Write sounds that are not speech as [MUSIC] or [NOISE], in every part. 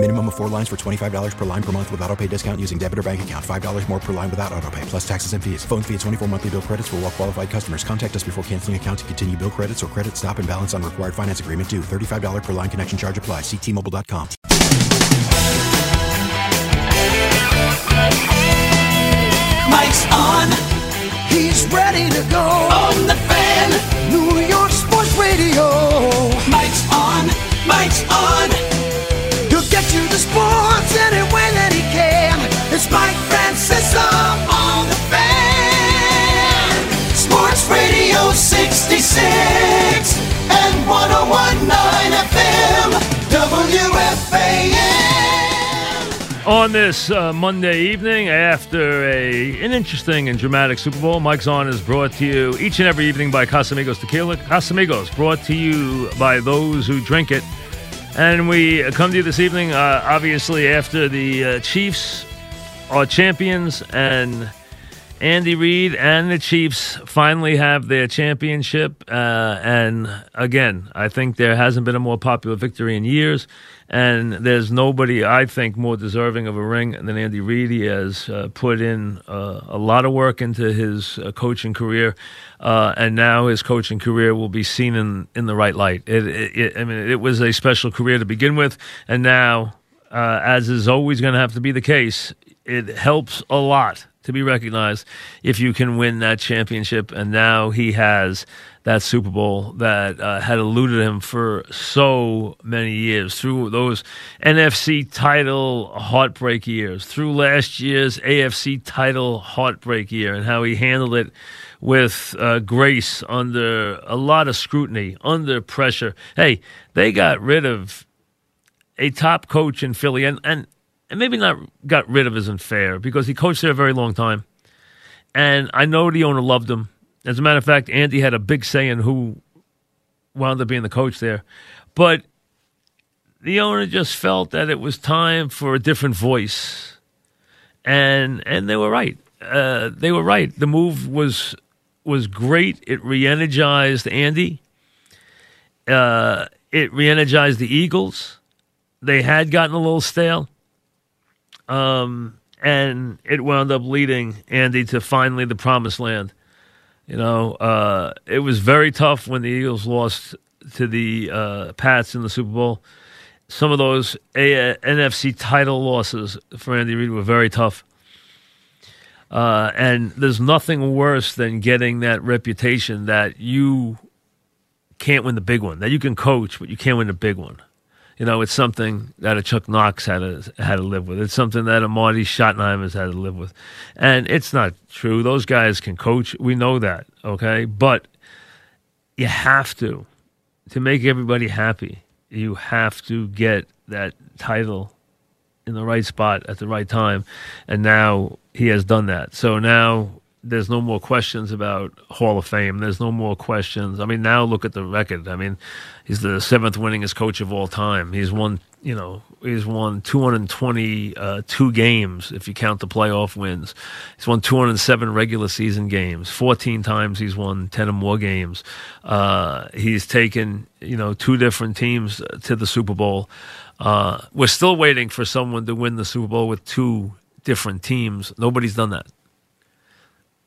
Minimum of four lines for $25 per line per month with auto pay discount using debit or bank account. $5 more per line without auto pay, plus taxes and fees. Phone fee at 24 monthly bill credits for all well qualified customers. Contact us before canceling account to continue bill credits or credit stop and balance on required finance agreement due. $35 per line connection charge apply. Ctmobile.com. Mike's on. He's ready to go. On the fan. New York Sports Radio. Mike's on. Mike's on. Sports any way that he can. It's Mike Francesa on the fan. Sports Radio 66 and 1019 FM. WFAN. On this uh, Monday evening, after a an interesting and dramatic Super Bowl, Mike's On is brought to you each and every evening by Casamigos Tequila. Casamigos, brought to you by those who drink it. And we come to you this evening, uh, obviously, after the uh, Chiefs are champions and Andy Reid and the Chiefs finally have their championship. Uh, and again, I think there hasn't been a more popular victory in years. And there's nobody, I think, more deserving of a ring than Andy Reid. He has uh, put in uh, a lot of work into his uh, coaching career, uh, and now his coaching career will be seen in, in the right light. It, it, it, I mean, it was a special career to begin with, and now, uh, as is always going to have to be the case, it helps a lot to be recognized if you can win that championship. And now he has that Super Bowl that uh, had eluded him for so many years through those NFC title heartbreak years, through last year's AFC title heartbreak year, and how he handled it with uh, grace under a lot of scrutiny, under pressure. Hey, they got rid of a top coach in Philly, and, and, and maybe not got rid of isn't fair because he coached there a very long time. And I know the owner loved him. As a matter of fact, Andy had a big say in who wound up being the coach there. But the owner just felt that it was time for a different voice. And and they were right. Uh, they were right. The move was was great. It re-energized Andy. Uh, it re-energized the Eagles. They had gotten a little stale. Um, and it wound up leading Andy to finally the promised land. You know, uh, it was very tough when the Eagles lost to the uh, Pats in the Super Bowl. Some of those A- NFC title losses for Andy Reid were very tough. Uh, and there's nothing worse than getting that reputation that you can't win the big one, that you can coach, but you can't win the big one. You know, it's something that a Chuck Knox had to had to live with. It's something that a Marty Schottenheimer's had to live with, and it's not true. Those guys can coach. We know that, okay? But you have to to make everybody happy. You have to get that title in the right spot at the right time, and now he has done that. So now there's no more questions about Hall of Fame. There's no more questions. I mean, now look at the record. I mean, he's the seventh winningest coach of all time. He's won, you know, he's won 222 games if you count the playoff wins. He's won 207 regular season games. 14 times he's won 10 or more games. Uh, he's taken, you know, two different teams to the Super Bowl. Uh, we're still waiting for someone to win the Super Bowl with two different teams. Nobody's done that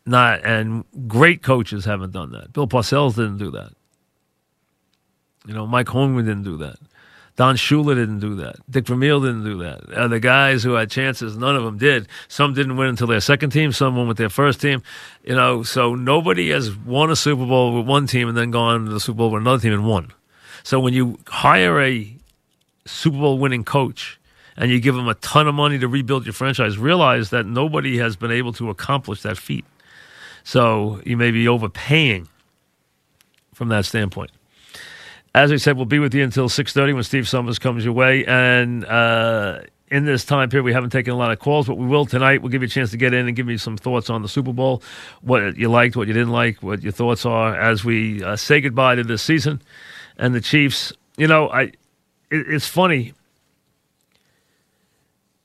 not and great coaches haven't done that. Bill Parcells didn't do that. You know, Mike Holmgren didn't do that. Don Shula didn't do that. Dick Vermeil didn't do that. Uh, the guys who had chances, none of them did. Some didn't win until their second team. Some won with their first team. You know, so nobody has won a Super Bowl with one team and then gone to the Super Bowl with another team and won. So when you hire a Super Bowl winning coach and you give him a ton of money to rebuild your franchise, realize that nobody has been able to accomplish that feat. So you may be overpaying from that standpoint. As I said, we'll be with you until 6.30 when Steve Summers comes your way. And uh, in this time period, we haven't taken a lot of calls, but we will tonight. We'll give you a chance to get in and give me some thoughts on the Super Bowl, what you liked, what you didn't like, what your thoughts are as we uh, say goodbye to this season. And the Chiefs, you know, I it, it's funny.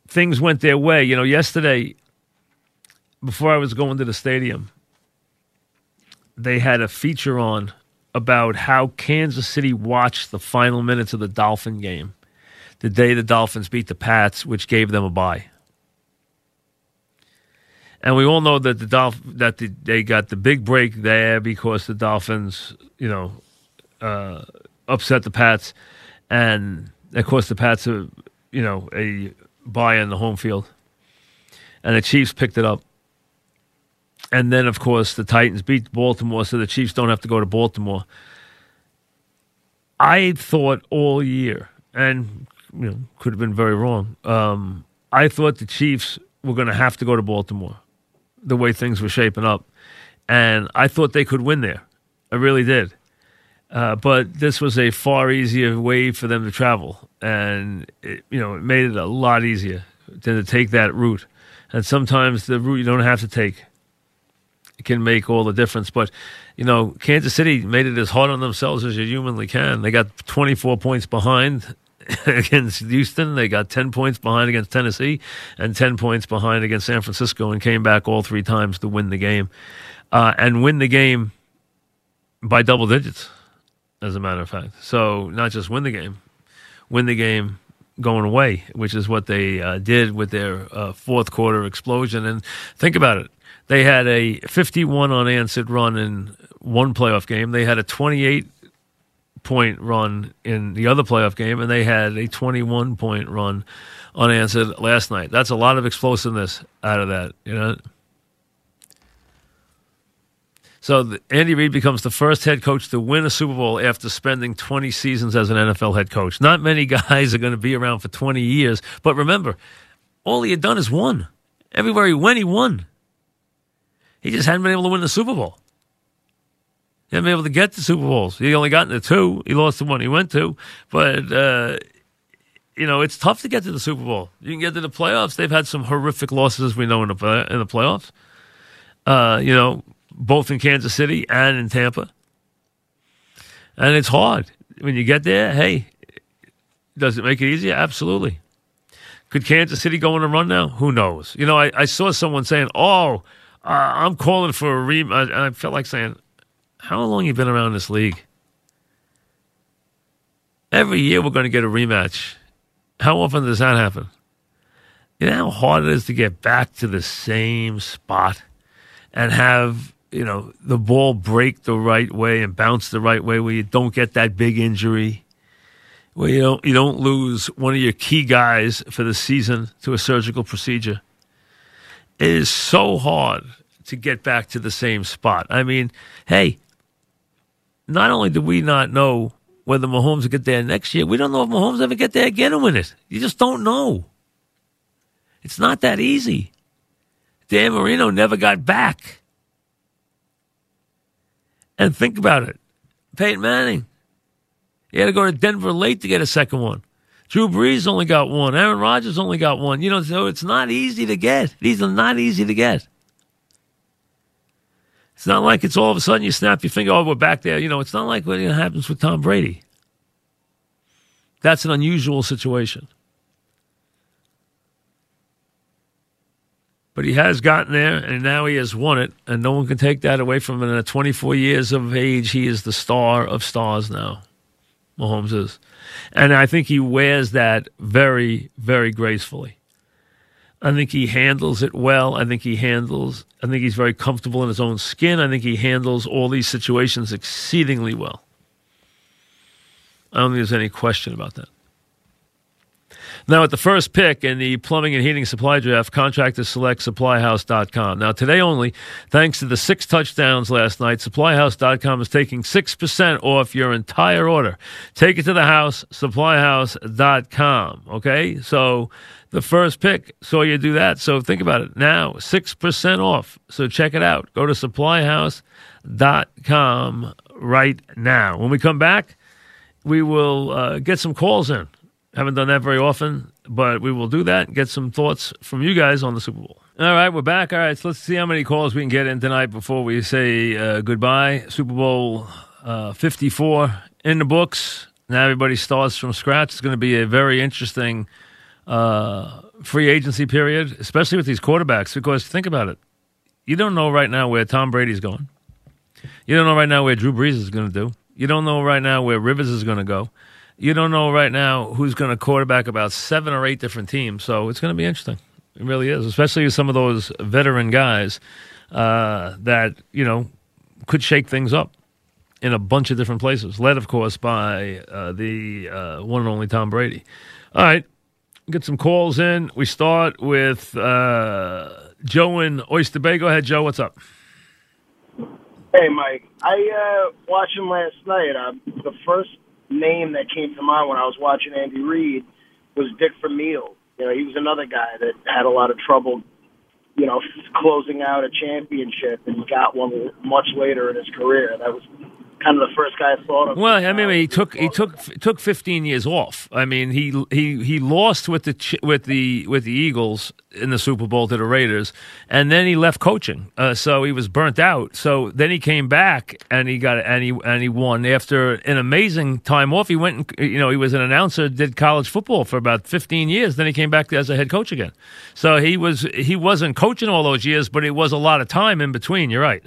things went their way. You know, yesterday, before I was going to the stadium, they had a feature on about how Kansas City watched the final minutes of the Dolphin game, the day the Dolphins beat the Pats, which gave them a bye. And we all know that the Dolph- that the, they got the big break there because the Dolphins, you know, uh, upset the Pats, and of course the Pats are, you know, a bye in the home field, and the Chiefs picked it up. And then, of course, the Titans beat Baltimore, so the Chiefs don't have to go to Baltimore. I thought all year, and you know, could have been very wrong. Um, I thought the Chiefs were going to have to go to Baltimore, the way things were shaping up, and I thought they could win there. I really did. Uh, but this was a far easier way for them to travel, and it, you know it made it a lot easier than to take that route. And sometimes the route you don't have to take can make all the difference. But you know, Kansas City made it as hard on themselves as you humanly can. They got 24 points behind [LAUGHS] against Houston. They got 10 points behind against Tennessee and 10 points behind against San Francisco and came back all three times to win the game. Uh, and win the game by double digits, as a matter of fact. So, not just win the game, win the game going away, which is what they uh, did with their uh, fourth quarter explosion. And think about it. They had a 51 unanswered run in one playoff game. They had a 28 point run in the other playoff game, and they had a 21 point run unanswered last night. That's a lot of explosiveness out of that, you know. So Andy Reid becomes the first head coach to win a Super Bowl after spending 20 seasons as an NFL head coach. Not many guys are going to be around for 20 years, but remember, all he had done is won. Everywhere he went, he won. He just hadn't been able to win the Super Bowl. He hadn't been able to get to Super Bowls. He only got into two. He lost the one he went to. But, uh, you know, it's tough to get to the Super Bowl. You can get to the playoffs. They've had some horrific losses, we know, in the, in the playoffs. Uh, you know, both in Kansas City and in Tampa. And it's hard. When you get there, hey, does it make it easier? Absolutely. Could Kansas City go on a run now? Who knows? You know, I, I saw someone saying, oh, uh, I'm calling for a rematch. I felt like saying, how long you been around this league? Every year we're going to get a rematch. How often does that happen? You know how hard it is to get back to the same spot and have you know the ball break the right way and bounce the right way where you don't get that big injury where you don't you don't lose one of your key guys for the season to a surgical procedure it is so hard to get back to the same spot i mean hey not only do we not know whether Mahomes will get there next year, we don't know if Mahomes ever get there again and win it. You just don't know. It's not that easy. Dan Marino never got back. And think about it. Peyton Manning. He had to go to Denver late to get a second one. Drew Brees only got one. Aaron Rodgers only got one. You know, so it's not easy to get. These are not easy to get. It's not like it's all of a sudden you snap your finger, oh, we're back there. You know, it's not like what happens with Tom Brady. That's an unusual situation. But he has gotten there, and now he has won it, and no one can take that away from him. And at 24 years of age, he is the star of stars now. Mahomes is. And I think he wears that very, very gracefully. I think he handles it well. I think he handles, I think he's very comfortable in his own skin. I think he handles all these situations exceedingly well. I don't think there's any question about that. Now, at the first pick in the plumbing and heating supply draft, contractors select supplyhouse.com. Now, today only, thanks to the six touchdowns last night, supplyhouse.com is taking 6% off your entire order. Take it to the house, supplyhouse.com. Okay? So, the first pick saw you do that. So, think about it now 6% off. So, check it out. Go to supplyhouse.com right now. When we come back, we will uh, get some calls in. Haven't done that very often, but we will do that get some thoughts from you guys on the Super Bowl. All right, we're back. All right, so let's see how many calls we can get in tonight before we say uh, goodbye. Super Bowl uh, 54 in the books. Now everybody starts from scratch. It's going to be a very interesting uh, free agency period, especially with these quarterbacks, because think about it. You don't know right now where Tom Brady's going. You don't know right now where Drew Brees is going to do. You don't know right now where Rivers is going to go. You don't know right now who's going to quarterback about seven or eight different teams. So it's going to be interesting. It really is, especially with some of those veteran guys uh, that you know could shake things up in a bunch of different places. Led, of course, by uh, the uh, one and only Tom Brady. All right, get some calls in. We start with uh, Joe in Oyster Bay. Go ahead, Joe. What's up? Hey, Mike. I uh, watched him last night. Uh, the first name that came to mind when I was watching Andy Reid was Dick Vermeil. You know, he was another guy that had a lot of trouble, you know, closing out a championship, and he got one much later in his career. That was kind of the first guy I thought of. Well, I mean, he took he took took 15 years off. I mean, he he he lost with the with the with the Eagles in the Super Bowl to the Raiders, and then he left coaching. Uh, so he was burnt out. So then he came back and he got and he and he won after an amazing time off. He went, and, you know, he was an announcer, did college football for about 15 years. Then he came back as a head coach again. So he was he wasn't coaching all those years, but it was a lot of time in between. You're right.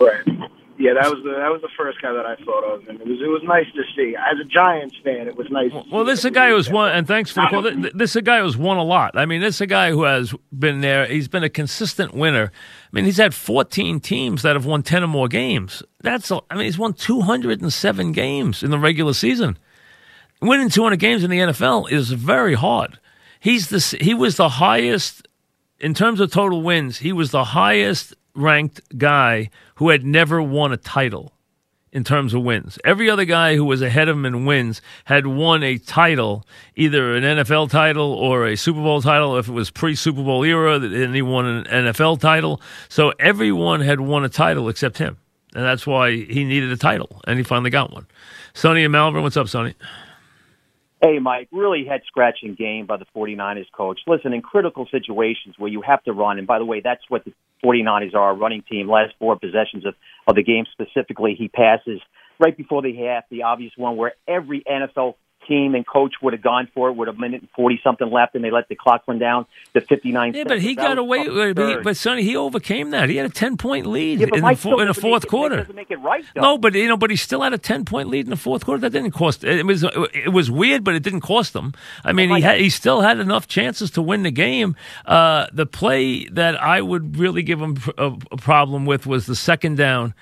Right. Yeah, that was the that was the first guy that I thought of, and it was it was nice to see. As a Giants fan, it was nice. Well, this is a guy who's won, and thanks for the call. This is a guy who's won a lot. I mean, this is a guy who has been there. He's been a consistent winner. I mean, he's had 14 teams that have won 10 or more games. That's, a, I mean, he's won 207 games in the regular season. Winning 200 games in the NFL is very hard. He's the he was the highest in terms of total wins. He was the highest ranked guy who had never won a title in terms of wins. Every other guy who was ahead of him in wins had won a title, either an NFL title or a Super Bowl title. If it was pre Super Bowl era, then he won an NFL title. So everyone had won a title except him. And that's why he needed a title, and he finally got one. Sonny and Malvern, what's up, Sonny? Hey, Mike, really head scratching game by the 49ers coach. Listen, in critical situations where you have to run, and by the way, that's what the 49ers are a running team. Last four possessions of, of the game specifically, he passes right before the half, the obvious one where every NFL team and coach would have gone for it with a minute and 40 something left and they let the clock run down to 59 Yeah, but he That got away. he, third. but Sonny, he overcame that. He had a 10 point lead yeah, in, the, in the fourth it- quarter. Doesn't make it right, though. No, but you know, but he still had a ten point lead in the fourth quarter. That didn't cost. It was it was weird, but it didn't cost him. I mean, he had he still had enough chances to win the game. Uh, the play that I would really give him a, a problem with was the second down.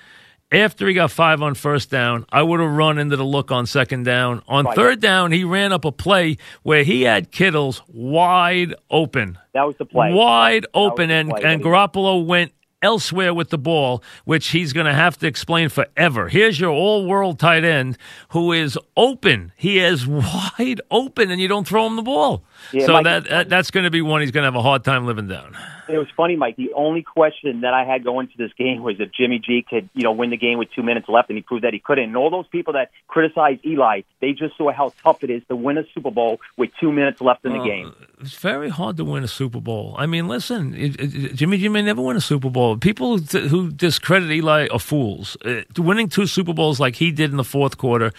After he got five on first down, I would have run into the look on second down. On Right. third down, he ran up a play where he had Kittles wide open That was the play. wide That open, and play. and Garoppolo went elsewhere with the ball, which he's going to have to explain forever. Here's your all-world tight end who is open. He is [LAUGHS] wide open, and you don't throw him the ball. Yeah, so Mike, that, that that's going to be one he's going to have a hard time living down. It was funny, Mike. The only question that I had going to this game was if Jimmy G could, you know, win the game with two minutes left, and he proved that he couldn't. And all those people that criticize Eli, they just saw how tough it is to win a Super Bowl with two minutes left in the Uh, game. It's very hard to win a Super Bowl. I mean, listen, it, it, Jimmy G may never win a Super Bowl. People th- who discredit Eli are fools. Uh, winning two Super Bowls like he did in the fourth quarter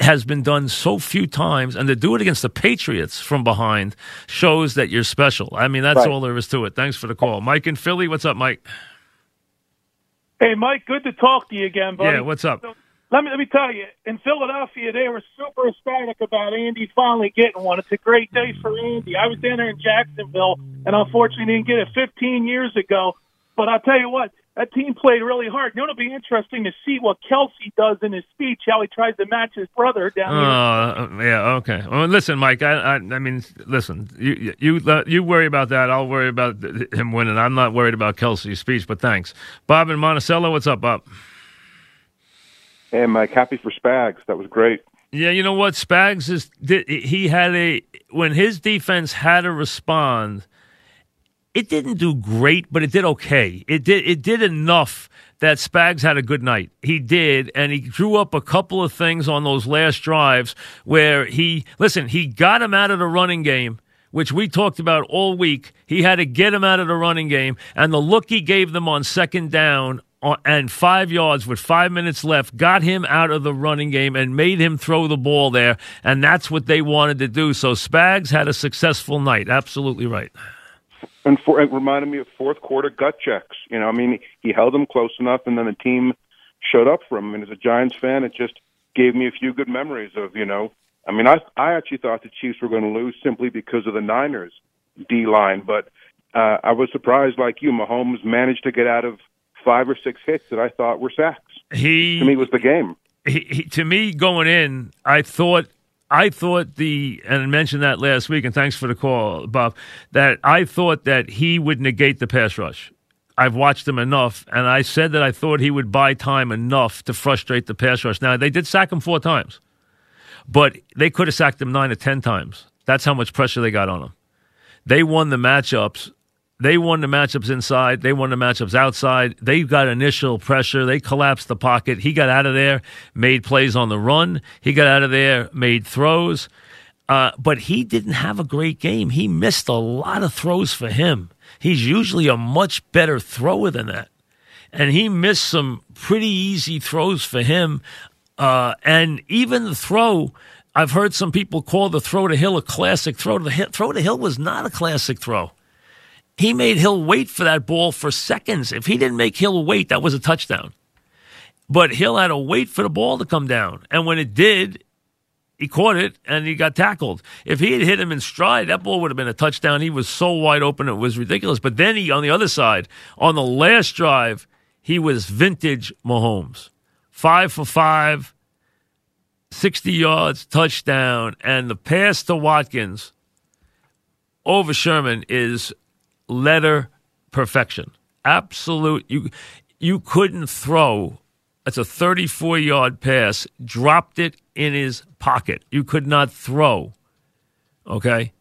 has been done so few times, and to do it against the Patriots from behind shows that you're special. I mean, that's Right. all there is to it. Thanks for the call, Mike in Philly. What's up, Mike? Hey, Mike, good to talk to you again, buddy. Yeah, what's up? So, let me let me tell you, in Philadelphia, they were super ecstatic about Andy finally getting one. It's a great day for Andy. I was down there in Jacksonville, and unfortunately didn't get it 15 years ago. But I'll tell you what, that team played really hard. You know, it'll be interesting to see what Kelce does in his speech, how he tries to match his brother down here. Uh, yeah, okay. Well, listen, Mike. I, I, I mean, listen. You, you, uh, you worry about that. I'll worry about him winning. I'm not worried about Kelce's speech, but thanks, Bob and Monticello. What's up, Bob? Hey, Mike, happy for Spags. That was great. Yeah, you know what? Spags is he had a when his defense had to respond. It didn't do great, but it did okay. It did it did enough that Spags had a good night. He did, and he drew up a couple of things on those last drives where he listen. He got him out of the running game. Which we talked about all week. He had to get him out of the running game, and the look he gave them on second down and five yards with five minutes left, got him out of the running game and made him throw the ball there. And that's what they wanted to do. So Spags had a successful night. Absolutely right. And for, it reminded me of fourth quarter gut checks. You know, I mean, he held them close enough, and then the team showed up for him. And as a Giants fan, it just gave me a few good memories of, you know, I mean, I I actually thought the Chiefs were going to lose simply because of the Niners D line, but uh, I was surprised, like you, Mahomes managed to get out of five or six hits that I thought were sacks. He To me, was the game. he, he, to me going in, I thought I thought the and I mentioned that last week, and thanks for the call, Bob. That I thought that he would negate the pass rush. I've watched him enough, and I said that I thought he would buy time enough to frustrate the pass rush. Now they did sack him four times, but they could have sacked him nine or ten times. That's how much pressure they got on him. They won the matchups. They won the matchups inside. They won the matchups outside. They got initial pressure. They collapsed the pocket. He got out of there, made plays on the run. He got out of there, made throws. Uh, but he didn't have a great game. He missed a lot of throws for him. He's usually a much better thrower than that. And he missed some pretty easy throws for him. Uh, and even the throw, I've heard some people call the throw to Hill a classic throw. The throw to Hill was not a classic throw. He made Hill wait for that ball for seconds. If he didn't make Hill wait, that was a touchdown. But Hill had to wait for the ball to come down. And when it did, he caught it and he got tackled. If he had hit him in stride, that ball would have been a touchdown. He was so wide open, it was ridiculous. But then he, on the other side, on the last drive, he was vintage Mahomes. Five for five, 60 yards, touchdown. And the pass to Watkins over Sherman is letter perfection. Absolute. You, you couldn't throw. That's a 34 yard pass, dropped it in his pocket. You could not throw. Okay?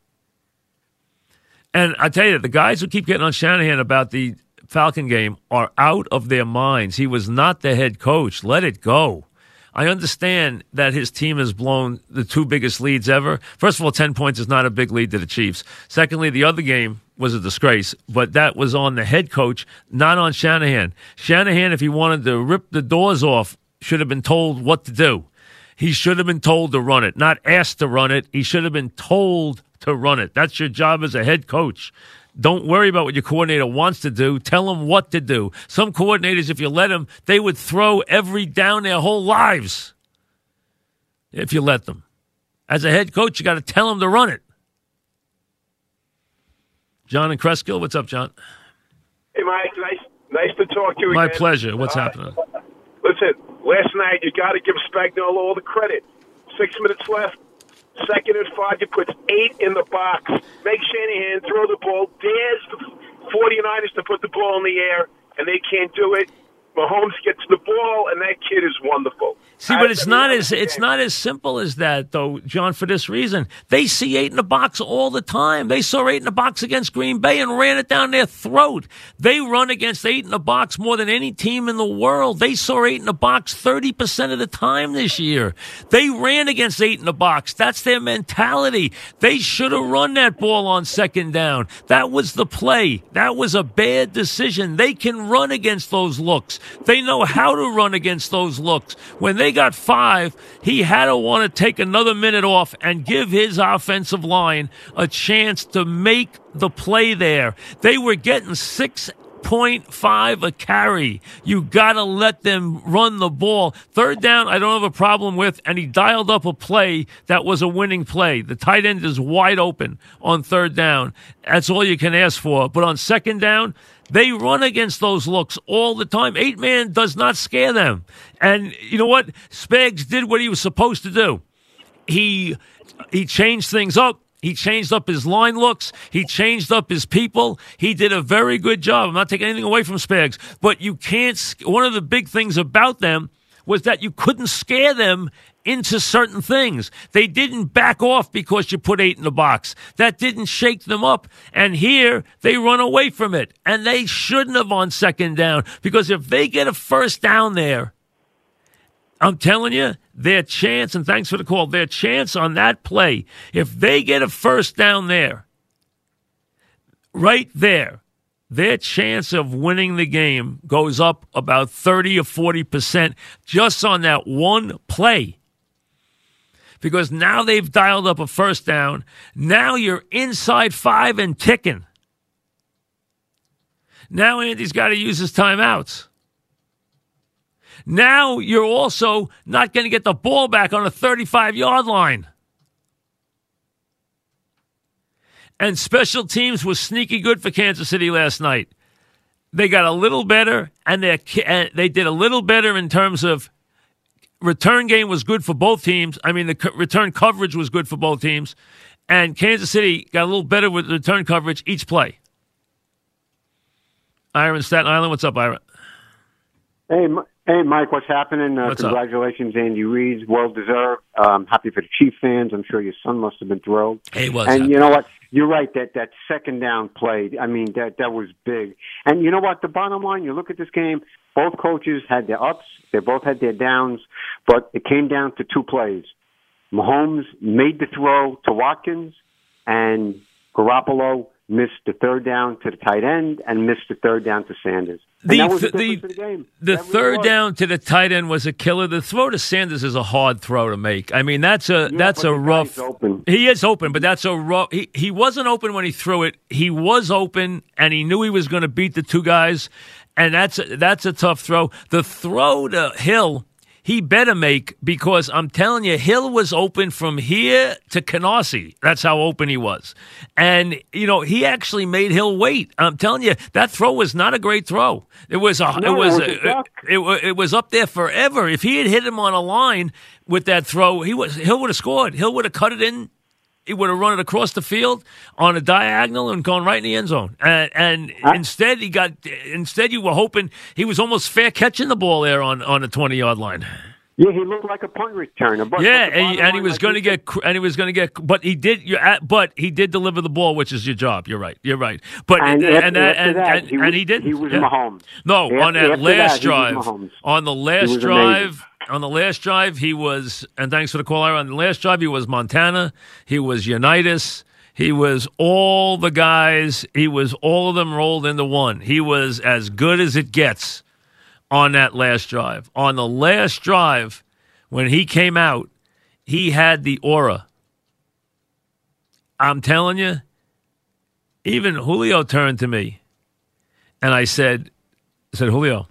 And I tell you, the guys who keep getting on Shanahan about the Falcon game are out of their minds. He was not the head coach. Let it go. I understand that his team has blown the two biggest leads ever. First of all, 10 points is not a big lead to the Chiefs. Secondly, the other game was a disgrace, but that was on the head coach, not on Shanahan. Shanahan, if he wanted to rip the doors off, should have been told what to do. He should have been told to run it, not asked to run it. He should have been told to run it. That's your job as a head coach. Don't worry about what your coordinator wants to do. Tell him what to do. Some coordinators, if you let them, they would throw every down their whole lives. If you let them. As a head coach, you got to tell them to run it. John and Cresskill, what's up, John? Hey, Mike, nice, nice to talk to you. My again. pleasure. What's Uh, happening? Listen, last night you got to give Spagnuolo all the credit. Six minutes left, second and five. You put eight in the box. Make Shanahan throw the ball. Dares the 49ers to put the ball in the air, and they can't do it. Mahomes gets the ball, and that kid is wonderful. See, but it's not as it's not as simple as that, though, John. For this reason, they see eight in the box all the time. They saw eight in the box against Green Bay and ran it down their throat. They run against eight in the box more than any team in the world. They saw eight in the box thirty percent of the time this year. They ran against eight in the box. That's their mentality. They should have run that ball on second down. That was the play. That was a bad decision. They can run against those looks. They know how to run against those looks. When they got five, he had to want to take another minute off and give his offensive line a chance to make the play there. They were getting six 0.5 a carry. You got to let them run the ball. Third down, I don't have a problem with, and he dialed up a play that was a winning play. The tight end is wide open on third down. That's all you can ask for. But on second down, they run against those looks all the time. Eight man does not scare them. And you know what? Spags did what he was supposed to do. He he changed things up. He changed up his line looks. He changed up his people. He did a very good job. I'm not taking anything away from Spags, but you can't. One of the big things about them was that you couldn't scare them into certain things. They didn't back off because you put eight in the box. That didn't shake them up. And here they run away from it. And they shouldn't have on second down because if they get a first down there, I'm telling you, their chance, and thanks for the call, their chance on that play, if they get a first down there, right there, their chance of winning the game goes up about 30 or 40% just on that one play. Because now they've dialed up a first down. Now you're inside five and ticking. Now Andy's got to use his timeouts. Now you're also not going to get the ball back on a 35 yard line. And special teams was sneaky good for Kansas City last night. They got a little better, and they they did a little better in terms of return game was good for both teams. I mean, the return coverage was good for both teams, and Kansas City got a little better with return coverage each play. Ira in Staten Island, what's up, Ira? Hey, Hey, Mike, what's happening? Uh, What's congratulations, Andy Reid. Well deserved. Um, happy for the Chief fans. I'm sure your son must have been thrilled. He was. And happy. you know what? You're right. That that second down play. I mean, that that was big. And you know what? The bottom line. You look at this game. Both coaches had their ups. They both had their downs. But it came down to two plays. Mahomes made the throw to Watkins, and Garoppolo missed the third down to the tight end and missed the third down to Sanders. And The that was th- the, the- the game. The That really third down to the tight end was a killer. The throw to Sanders is a hard throw to make. I mean, that's a that's a rough. He is open, but that's a rough. He he wasn't open when he threw it. He was open, and he knew he was going to beat the two guys, and that's a, that's a tough throw. The throw to Hill. He better make because I'm telling you, Hill was open from here to Canarsie. That's how open he was. And, you know, he actually made Hill wait. I'm telling you, that throw was not a great throw. It was a, No, it was, it was a it, it was up there forever. If he had hit him on a line with that throw, he was Hill would have scored. Hill would have cut it in. He would have run it across the field on a diagonal and gone right in the end zone. And, and instead, he got. Instead, you were hoping he was almost fair catching the ball there on on the twenty yard line. Yeah, he looked like a punt returner. But, yeah, but and, he- and he was like going to get, and he was going to get, but he did. You, uh, but he did deliver the ball, which is your job. You're right. You're right. But And and after- and, that, after and, that, and, he was- he did. he was Mahomes. No, After- on that last that, drive, on the last drive, on the last drive, he was. And thanks for the call. Ira. On the last drive, he was Montana. He was Unitas. He was all the guys. He was all of them rolled into one. He was as good as it gets on that last drive. On the last drive, when he came out, he had the aura. I'm telling you, even Julio turned to me and I said, I said, Julio,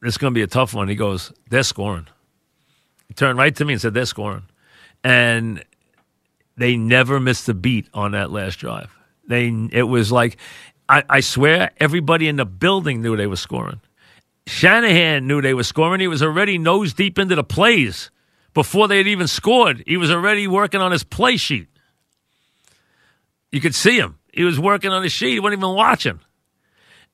this is going to be a tough one. He goes, they're scoring. He turned right to me and said, they're scoring. And they never missed a beat on that last drive. They, it was like, I, I swear, everybody in the building knew they were scoring. Shanahan knew they were scoring. He was already nose deep into the plays before they had even scored. He was already working on his play sheet. You could see him. He was working on his sheet. He wasn't even watching.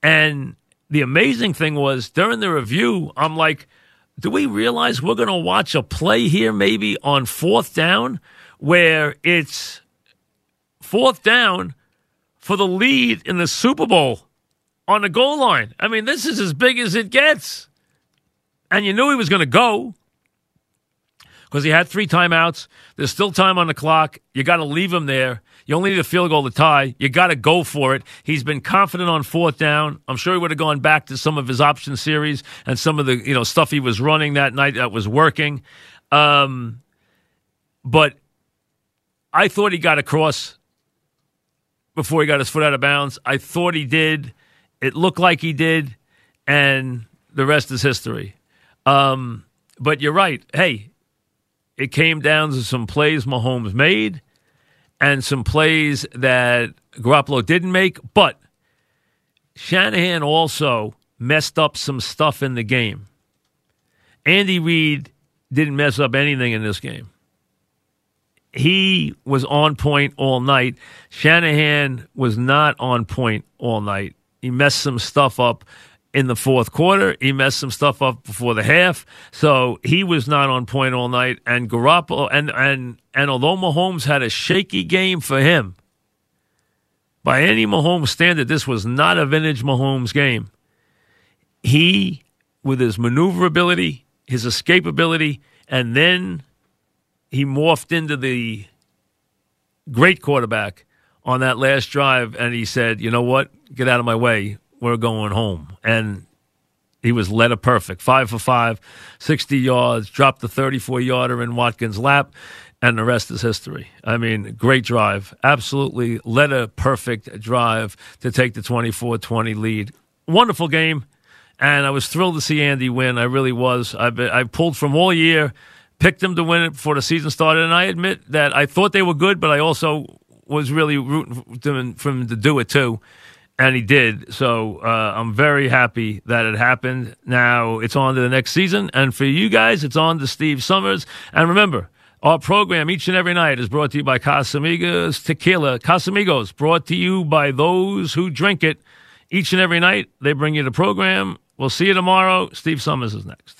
And the amazing thing was during the review, I'm like, do we realize we're going to watch a play here maybe on fourth down where it's fourth down for the lead in the Super Bowl on the goal line? I mean, this is as big as it gets. And you knew he was going to go because he had three timeouts. There's still time on the clock. You got to leave him there. You only need a field goal to tie. You got to go for it. He's been confident on fourth down. I'm sure he would have gone back to some of his option series and some of the you know stuff he was running that night that was working. Um, but I thought he got across before he got his foot out of bounds. I thought he did. It looked like he did, and the rest is history. Um, but you're right. Hey, it came down to some plays Mahomes made and some plays that Garoppolo didn't make. But Shanahan also messed up some stuff in the game. Andy Reid didn't mess up anything in this game. He was on point all night. Shanahan was not on point all night. He messed some stuff up in the fourth quarter. He messed some stuff up before the half. So he was not on point all night. And Garoppolo and and and although Mahomes had a shaky game for him, by any Mahomes standard, this was not a vintage Mahomes game. He, with his maneuverability, his escapability, and then he morphed into the great quarterback on that last drive, and he said, "You know what? Get out of my way. We're going home." And he was letter perfect, five for five, 60 yards, dropped the 34 yarder in Watkins' lap, and the rest is history. I mean, great drive, absolutely letter perfect drive to take the 24 20 lead. Wonderful game, and I was thrilled to see Andy win. I really was. I, I pulled from all year, picked them to win it before the season started, and I admit that I thought they were good, but I also was really rooting for him to do it too and he did. So uh, I'm very happy that it happened. Now it's on to the next season, and for you guys, it's on to Steve Summers. And remember, our program each and every night is brought to you by Casamigos Tequila. Casamigos, brought to you by those who drink it. Each and every night, they bring you the program. We'll see you tomorrow. Steve Summers is next.